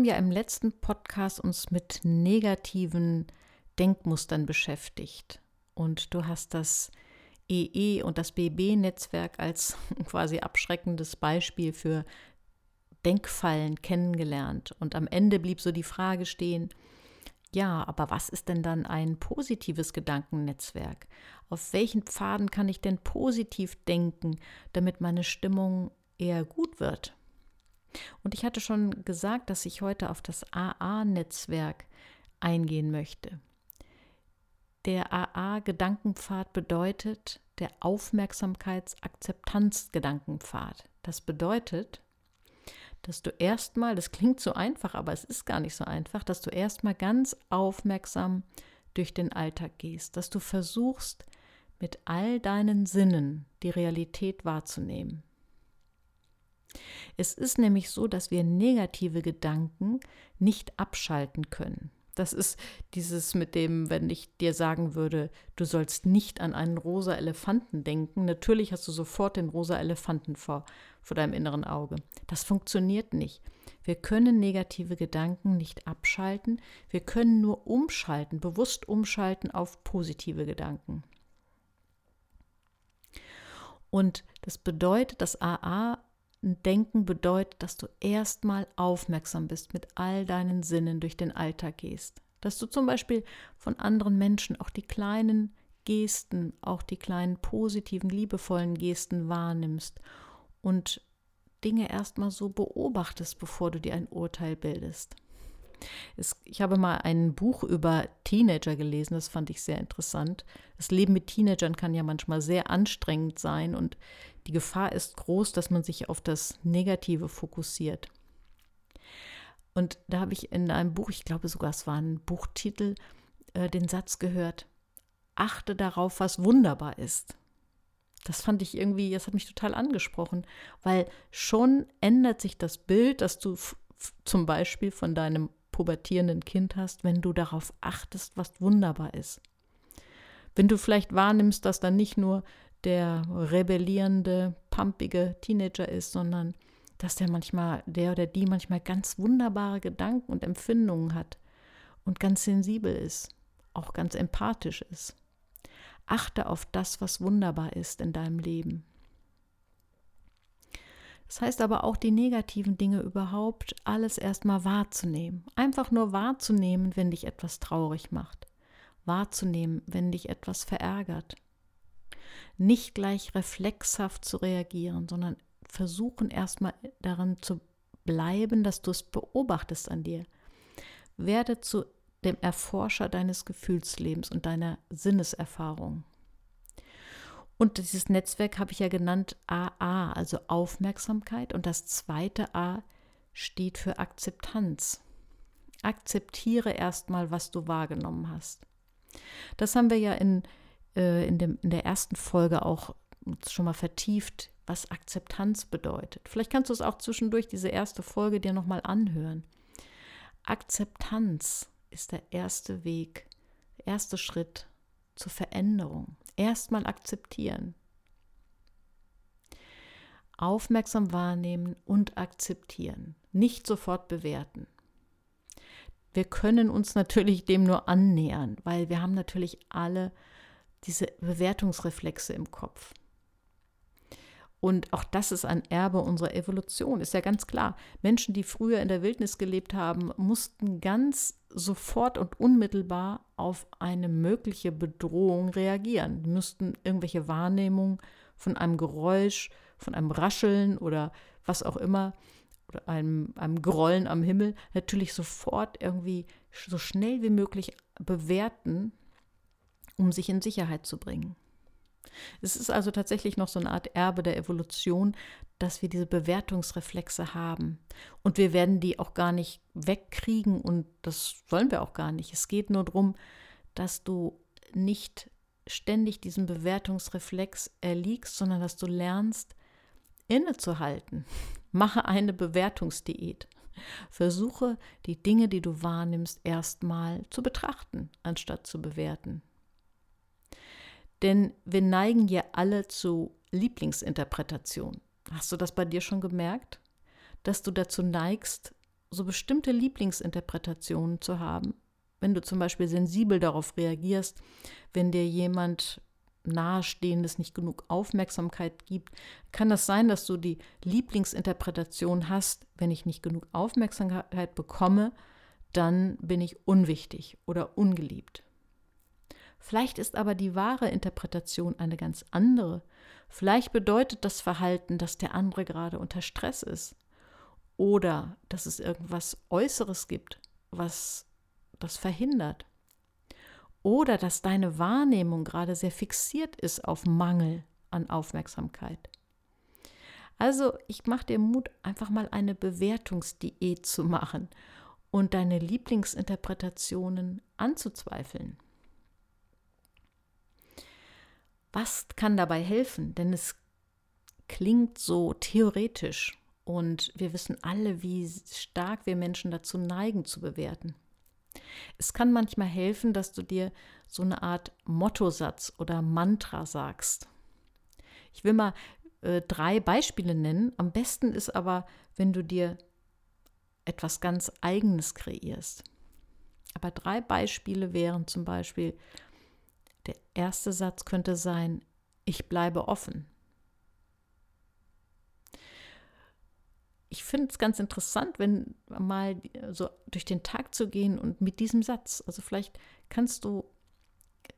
haben ja im letzten Podcast uns mit negativen Denkmustern beschäftigt. Und du hast das EE und das BB-Netzwerk als quasi abschreckendes Beispiel für Denkfallen kennengelernt. Und am Ende blieb so die Frage stehen, ja, aber was ist denn dann ein positives Gedankennetzwerk? Auf welchen Pfaden kann ich denn positiv denken, damit meine Stimmung eher gut wird? Und ich hatte schon gesagt, dass ich heute auf das AA-Netzwerk eingehen möchte. Der AA-Gedankenpfad bedeutet der Aufmerksamkeitsakzeptanz-Gedankenpfad. Das bedeutet, dass du erstmal, das klingt so einfach, aber es ist gar nicht so einfach, dass du erstmal ganz aufmerksam durch den Alltag gehst, dass du versuchst, mit all deinen Sinnen die Realität wahrzunehmen. Es ist nämlich so, dass wir negative Gedanken nicht abschalten können. Das ist dieses mit dem, wenn ich dir sagen würde, du sollst nicht an einen rosa Elefanten denken. Natürlich hast du sofort den rosa Elefanten vor, vor deinem inneren Auge. Das funktioniert nicht. Wir können negative Gedanken nicht abschalten. Wir können nur umschalten, bewusst umschalten auf positive Gedanken. Und das bedeutet, das AA Denken bedeutet, dass du erstmal aufmerksam bist, mit all deinen Sinnen durch den Alltag gehst. Dass du zum Beispiel von anderen Menschen auch die kleinen Gesten, auch die kleinen positiven, liebevollen Gesten wahrnimmst und Dinge erstmal so beobachtest, bevor du dir ein Urteil bildest. Es, ich habe mal ein Buch über Teenager gelesen, das fand ich sehr interessant. Das Leben mit Teenagern kann ja manchmal sehr anstrengend sein und die Gefahr ist groß, dass man sich auf das Negative fokussiert. Und da habe ich in einem Buch, ich glaube sogar es war ein Buchtitel, äh, den Satz gehört, achte darauf, was wunderbar ist. Das fand ich irgendwie, das hat mich total angesprochen, weil schon ändert sich das Bild, das du zum Beispiel von deinem pubertierenden Kind hast, wenn du darauf achtest, was wunderbar ist. Wenn du vielleicht wahrnimmst, dass da nicht nur der rebellierende, pumpige Teenager ist, sondern dass der manchmal, der oder die manchmal ganz wunderbare Gedanken und Empfindungen hat und ganz sensibel ist, auch ganz empathisch ist. Achte auf das, was wunderbar ist in deinem Leben. Das heißt aber auch, die negativen Dinge überhaupt alles erstmal wahrzunehmen. Einfach nur wahrzunehmen, wenn dich etwas traurig macht. Wahrzunehmen, wenn dich etwas verärgert. Nicht gleich reflexhaft zu reagieren, sondern versuchen erstmal daran zu bleiben, dass du es beobachtest an dir. Werde zu dem Erforscher deines Gefühlslebens und deiner Sinneserfahrung. Und dieses Netzwerk habe ich ja genannt AA, also Aufmerksamkeit. Und das zweite A steht für Akzeptanz. Akzeptiere erstmal, was du wahrgenommen hast. Das haben wir ja in, äh, in, dem, in der ersten Folge auch schon mal vertieft, was Akzeptanz bedeutet. Vielleicht kannst du es auch zwischendurch, diese erste Folge, dir nochmal anhören. Akzeptanz ist der erste Weg, der erste Schritt zur Veränderung. Erstmal akzeptieren. Aufmerksam wahrnehmen und akzeptieren. Nicht sofort bewerten. Wir können uns natürlich dem nur annähern, weil wir haben natürlich alle diese Bewertungsreflexe im Kopf. Und auch das ist ein Erbe unserer Evolution, ist ja ganz klar. Menschen, die früher in der Wildnis gelebt haben, mussten ganz sofort und unmittelbar auf eine mögliche Bedrohung reagieren. Die mussten irgendwelche Wahrnehmungen von einem Geräusch, von einem Rascheln oder was auch immer, oder einem, einem Grollen am Himmel, natürlich sofort irgendwie so schnell wie möglich bewerten, um sich in Sicherheit zu bringen. Es ist also tatsächlich noch so eine Art Erbe der Evolution, dass wir diese Bewertungsreflexe haben. Und wir werden die auch gar nicht wegkriegen und das wollen wir auch gar nicht. Es geht nur darum, dass du nicht ständig diesem Bewertungsreflex erliegst, sondern dass du lernst, innezuhalten. Mache eine Bewertungsdiät. Versuche die Dinge, die du wahrnimmst, erstmal zu betrachten, anstatt zu bewerten. Denn wir neigen ja alle zu Lieblingsinterpretation. Hast du das bei dir schon gemerkt? Dass du dazu neigst, so bestimmte Lieblingsinterpretationen zu haben. Wenn du zum Beispiel sensibel darauf reagierst, wenn dir jemand Nahestehendes nicht genug Aufmerksamkeit gibt, kann das sein, dass du die Lieblingsinterpretation hast, wenn ich nicht genug Aufmerksamkeit bekomme, dann bin ich unwichtig oder ungeliebt. Vielleicht ist aber die wahre Interpretation eine ganz andere. Vielleicht bedeutet das Verhalten, dass der andere gerade unter Stress ist oder dass es irgendwas Äußeres gibt, was das verhindert. Oder dass deine Wahrnehmung gerade sehr fixiert ist auf Mangel an Aufmerksamkeit. Also ich mache dir Mut, einfach mal eine Bewertungsdiät zu machen und deine Lieblingsinterpretationen anzuzweifeln. Was kann dabei helfen? Denn es klingt so theoretisch und wir wissen alle, wie stark wir Menschen dazu neigen zu bewerten. Es kann manchmal helfen, dass du dir so eine Art Mottosatz oder Mantra sagst. Ich will mal äh, drei Beispiele nennen. Am besten ist aber, wenn du dir etwas ganz Eigenes kreierst. Aber drei Beispiele wären zum Beispiel, der erste Satz könnte sein, ich bleibe offen. ich finde es ganz interessant, wenn mal so durch den Tag zu gehen und mit diesem Satz, also vielleicht kannst du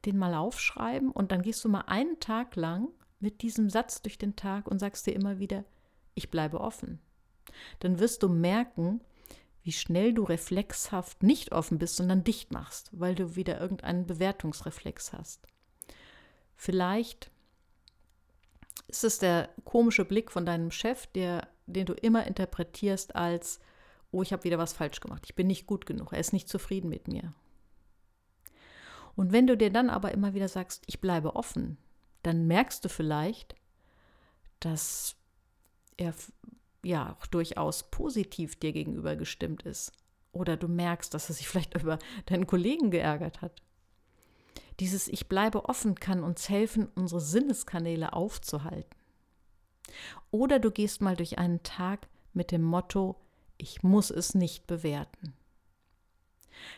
den mal aufschreiben und dann gehst du mal einen Tag lang mit diesem Satz durch den Tag und sagst dir immer wieder, ich bleibe offen. Dann wirst du merken, wie schnell du reflexhaft nicht offen bist, sondern dicht machst, weil du wieder irgendeinen Bewertungsreflex hast. Vielleicht ist es der komische Blick von deinem Chef, der den du immer interpretierst als, oh, ich habe wieder was falsch gemacht, ich bin nicht gut genug, er ist nicht zufrieden mit mir. Und wenn du dir dann aber immer wieder sagst, ich bleibe offen, dann merkst du vielleicht, dass er ja auch durchaus positiv dir gegenüber gestimmt ist. Oder du merkst, dass er sich vielleicht über deinen Kollegen geärgert hat. Dieses Ich bleibe offen kann uns helfen, unsere Sinneskanäle aufzuhalten. Oder du gehst mal durch einen Tag mit dem Motto, ich muss es nicht bewerten.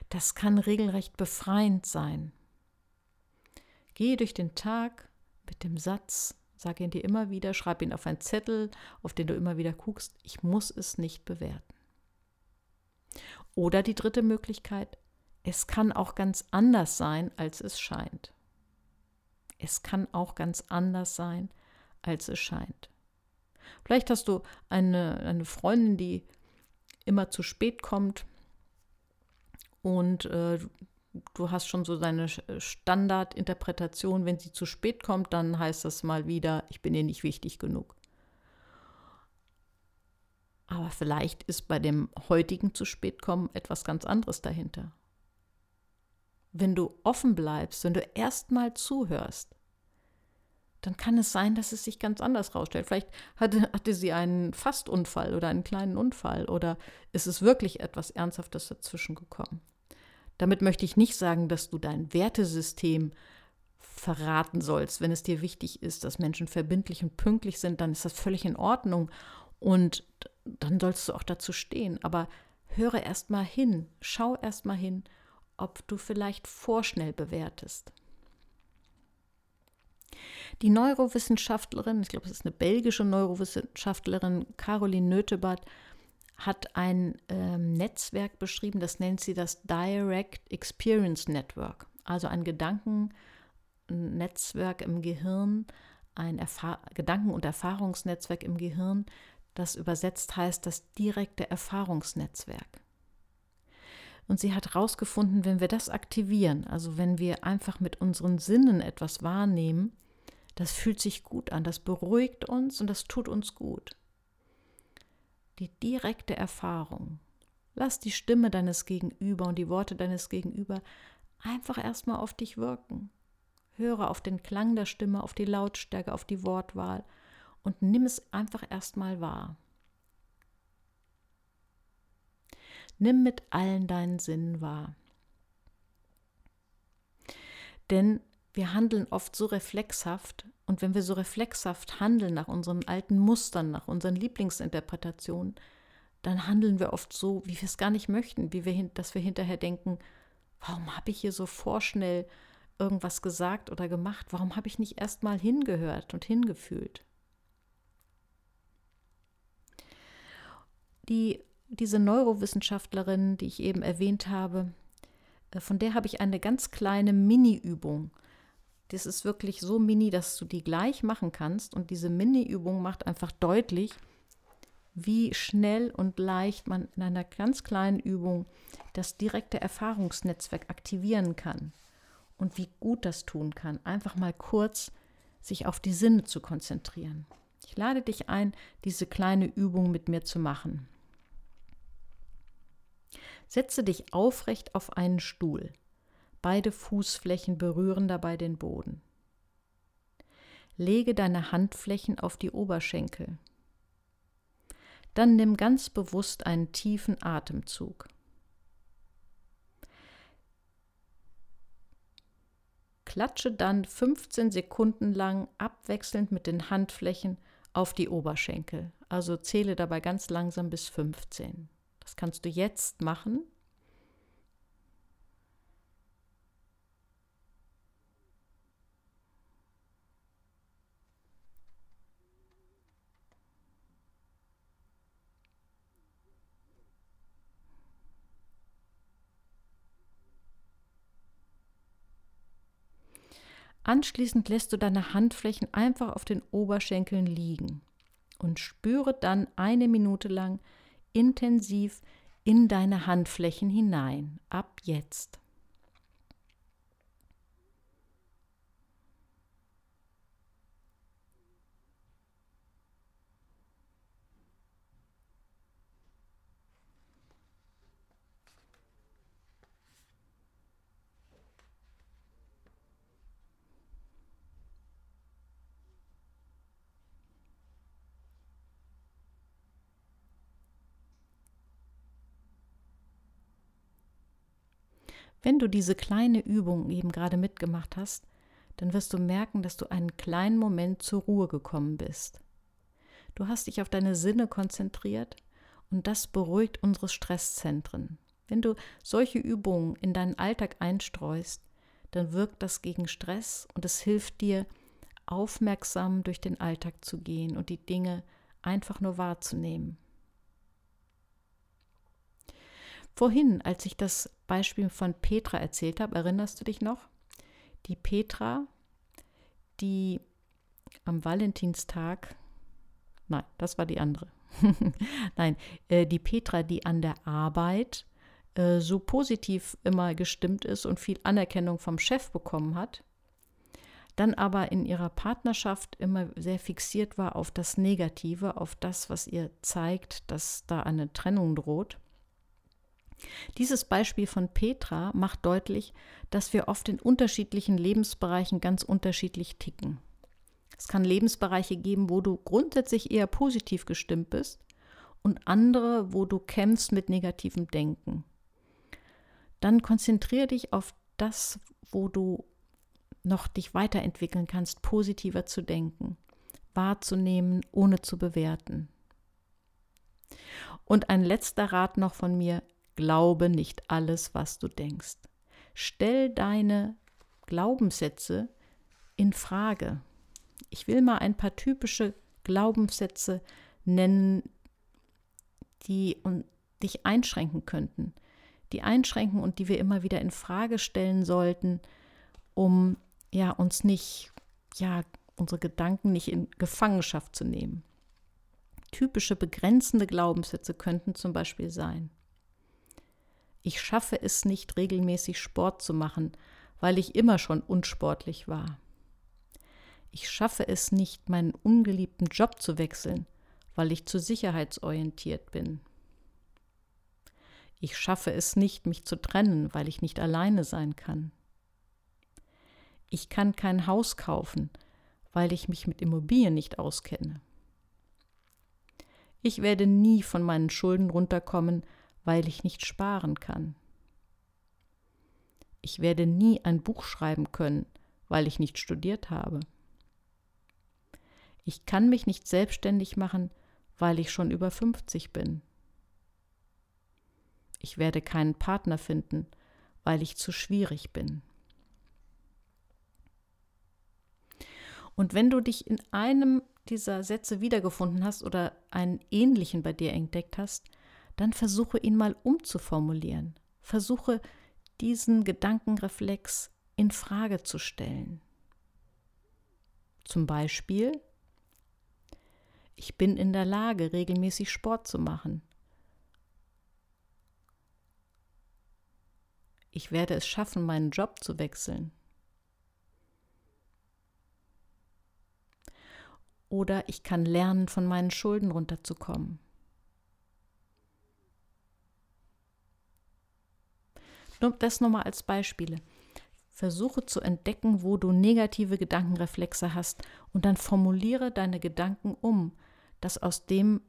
Das kann regelrecht befreiend sein. Gehe durch den Tag mit dem Satz, sag ihn dir immer wieder, schreib ihn auf einen Zettel, auf den du immer wieder guckst, ich muss es nicht bewerten. Oder die dritte Möglichkeit, es kann auch ganz anders sein, als es scheint. Es kann auch ganz anders sein, als es scheint. Vielleicht hast du eine, eine Freundin, die immer zu spät kommt und äh, du hast schon so deine Standardinterpretation, wenn sie zu spät kommt, dann heißt das mal wieder, ich bin ihr nicht wichtig genug. Aber vielleicht ist bei dem heutigen zu spät kommen etwas ganz anderes dahinter. Wenn du offen bleibst, wenn du erstmal zuhörst, dann kann es sein, dass es sich ganz anders rausstellt. Vielleicht hatte, hatte sie einen Fastunfall oder einen kleinen Unfall oder ist es wirklich etwas Ernsthaftes dazwischen gekommen. Damit möchte ich nicht sagen, dass du dein Wertesystem verraten sollst. Wenn es dir wichtig ist, dass Menschen verbindlich und pünktlich sind, dann ist das völlig in Ordnung und dann sollst du auch dazu stehen. Aber höre erst mal hin, schau erst mal hin, ob du vielleicht vorschnell bewertest. Die Neurowissenschaftlerin, ich glaube, es ist eine belgische Neurowissenschaftlerin, Caroline Nötebart, hat ein ähm, Netzwerk beschrieben, das nennt sie das Direct Experience Network, also ein Gedankennetzwerk im Gehirn, ein Erfahr Gedanken- und Erfahrungsnetzwerk im Gehirn, das übersetzt heißt das direkte Erfahrungsnetzwerk. Und sie hat herausgefunden, wenn wir das aktivieren, also wenn wir einfach mit unseren Sinnen etwas wahrnehmen, das fühlt sich gut an, das beruhigt uns und das tut uns gut. Die direkte Erfahrung. Lass die Stimme deines Gegenüber und die Worte deines Gegenüber einfach erstmal auf dich wirken. Höre auf den Klang der Stimme, auf die Lautstärke, auf die Wortwahl und nimm es einfach erstmal wahr. Nimm mit allen deinen Sinnen wahr. Denn wir handeln oft so reflexhaft und wenn wir so reflexhaft handeln nach unseren alten Mustern, nach unseren Lieblingsinterpretationen, dann handeln wir oft so, wie wir es gar nicht möchten, wie wir, dass wir hinterher denken, warum habe ich hier so vorschnell irgendwas gesagt oder gemacht? Warum habe ich nicht erst mal hingehört und hingefühlt? Die, diese Neurowissenschaftlerin, die ich eben erwähnt habe, äh, von der habe ich eine ganz kleine Mini-Übung. Das ist wirklich so mini, dass du die gleich machen kannst. Und diese Mini-Übung macht einfach deutlich, wie schnell und leicht man in einer ganz kleinen Übung das direkte Erfahrungsnetzwerk aktivieren kann und wie gut das tun kann, einfach mal kurz sich auf die Sinne zu konzentrieren. Ich lade dich ein, diese kleine Übung mit mir zu machen. Setze dich aufrecht auf einen Stuhl. Beide Fußflächen berühren dabei den Boden. Lege deine Handflächen auf die Oberschenkel. Dann nimm ganz bewusst einen tiefen Atemzug. Klatsche dann 15 Sekunden lang abwechselnd mit den Handflächen auf die Oberschenkel. Also zähle dabei ganz langsam bis 15. Das kannst du jetzt machen. Anschließend lässt du deine Handflächen einfach auf den Oberschenkeln liegen und spüre dann eine Minute lang intensiv in deine Handflächen hinein. Ab jetzt. Wenn du diese kleine Übung eben gerade mitgemacht hast, dann wirst du merken, dass du einen kleinen Moment zur Ruhe gekommen bist. Du hast dich auf deine Sinne konzentriert und das beruhigt unsere Stresszentren. Wenn du solche Übungen in deinen Alltag einstreust, dann wirkt das gegen Stress und es hilft dir, aufmerksam durch den Alltag zu gehen und die Dinge einfach nur wahrzunehmen. Vorhin, als ich das Beispiel von Petra erzählt habe, erinnerst du dich noch? Die Petra, die am Valentinstag, nein, das war die andere. nein, äh, die Petra, die an der Arbeit äh, so positiv immer gestimmt ist und viel Anerkennung vom Chef bekommen hat, dann aber in ihrer Partnerschaft immer sehr fixiert war auf das Negative, auf das, was ihr zeigt, dass da eine Trennung droht. Dieses Beispiel von Petra macht deutlich, dass wir oft in unterschiedlichen Lebensbereichen ganz unterschiedlich ticken. Es kann Lebensbereiche geben, wo du grundsätzlich eher positiv gestimmt bist und andere, wo du kämpfst mit negativem Denken. Dann konzentriere dich auf das, wo du noch dich weiterentwickeln kannst, positiver zu denken, wahrzunehmen, ohne zu bewerten. Und ein letzter Rat noch von mir, Glaube nicht alles, was du denkst. Stell deine Glaubenssätze in Frage. Ich will mal ein paar typische Glaubenssätze nennen, die dich einschränken könnten, die einschränken und die wir immer wieder in Frage stellen sollten, um ja uns nicht ja unsere Gedanken nicht in Gefangenschaft zu nehmen. Typische begrenzende Glaubenssätze könnten zum Beispiel sein. Ich schaffe es nicht regelmäßig Sport zu machen, weil ich immer schon unsportlich war. Ich schaffe es nicht, meinen ungeliebten Job zu wechseln, weil ich zu sicherheitsorientiert bin. Ich schaffe es nicht, mich zu trennen, weil ich nicht alleine sein kann. Ich kann kein Haus kaufen, weil ich mich mit Immobilien nicht auskenne. Ich werde nie von meinen Schulden runterkommen, weil ich nicht sparen kann. Ich werde nie ein Buch schreiben können, weil ich nicht studiert habe. Ich kann mich nicht selbstständig machen, weil ich schon über 50 bin. ich werde keinen Partner finden, weil ich zu schwierig bin. Und wenn du dich in einem dieser Sätze wiedergefunden hast oder einen ähnlichen bei dir entdeckt hast, dann versuche ihn mal umzuformulieren. Versuche diesen Gedankenreflex in Frage zu stellen. Zum Beispiel, ich bin in der Lage, regelmäßig Sport zu machen. Ich werde es schaffen, meinen Job zu wechseln. Oder ich kann lernen, von meinen Schulden runterzukommen. Nur das nochmal als Beispiele. Versuche zu entdecken, wo du negative Gedankenreflexe hast und dann formuliere deine Gedanken um, dass aus dem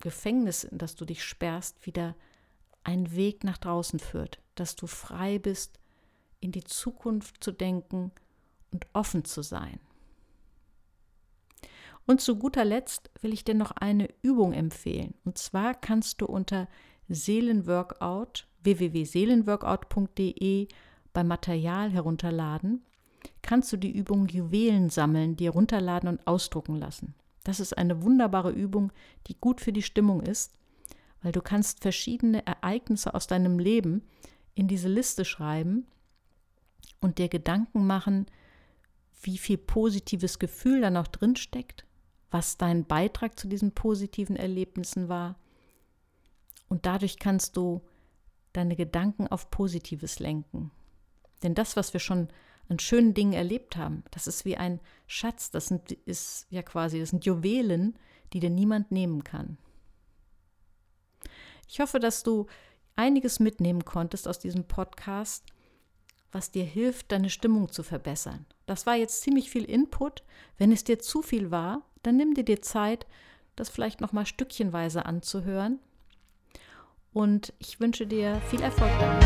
Gefängnis, in das du dich sperrst, wieder ein Weg nach draußen führt, dass du frei bist, in die Zukunft zu denken und offen zu sein. Und zu guter Letzt will ich dir noch eine Übung empfehlen. Und zwar kannst du unter Seelenworkout www.seelenworkout.de beim Material herunterladen, kannst du die Übung Juwelen sammeln, dir runterladen und ausdrucken lassen. Das ist eine wunderbare Übung, die gut für die Stimmung ist, weil du kannst verschiedene Ereignisse aus deinem Leben in diese Liste schreiben und dir Gedanken machen, wie viel positives Gefühl da noch drin steckt was dein Beitrag zu diesen positiven Erlebnissen war. Und dadurch kannst du deine Gedanken auf Positives lenken. Denn das, was wir schon an schönen Dingen erlebt haben, das ist wie ein Schatz, das sind, ist ja quasi, das sind Juwelen, die dir niemand nehmen kann. Ich hoffe, dass du einiges mitnehmen konntest aus diesem Podcast, was dir hilft, deine Stimmung zu verbessern. Das war jetzt ziemlich viel Input. Wenn es dir zu viel war, dann nimm dir die Zeit, das vielleicht noch mal stückchenweise anzuhören. Und ich wünsche dir viel Erfolg damit.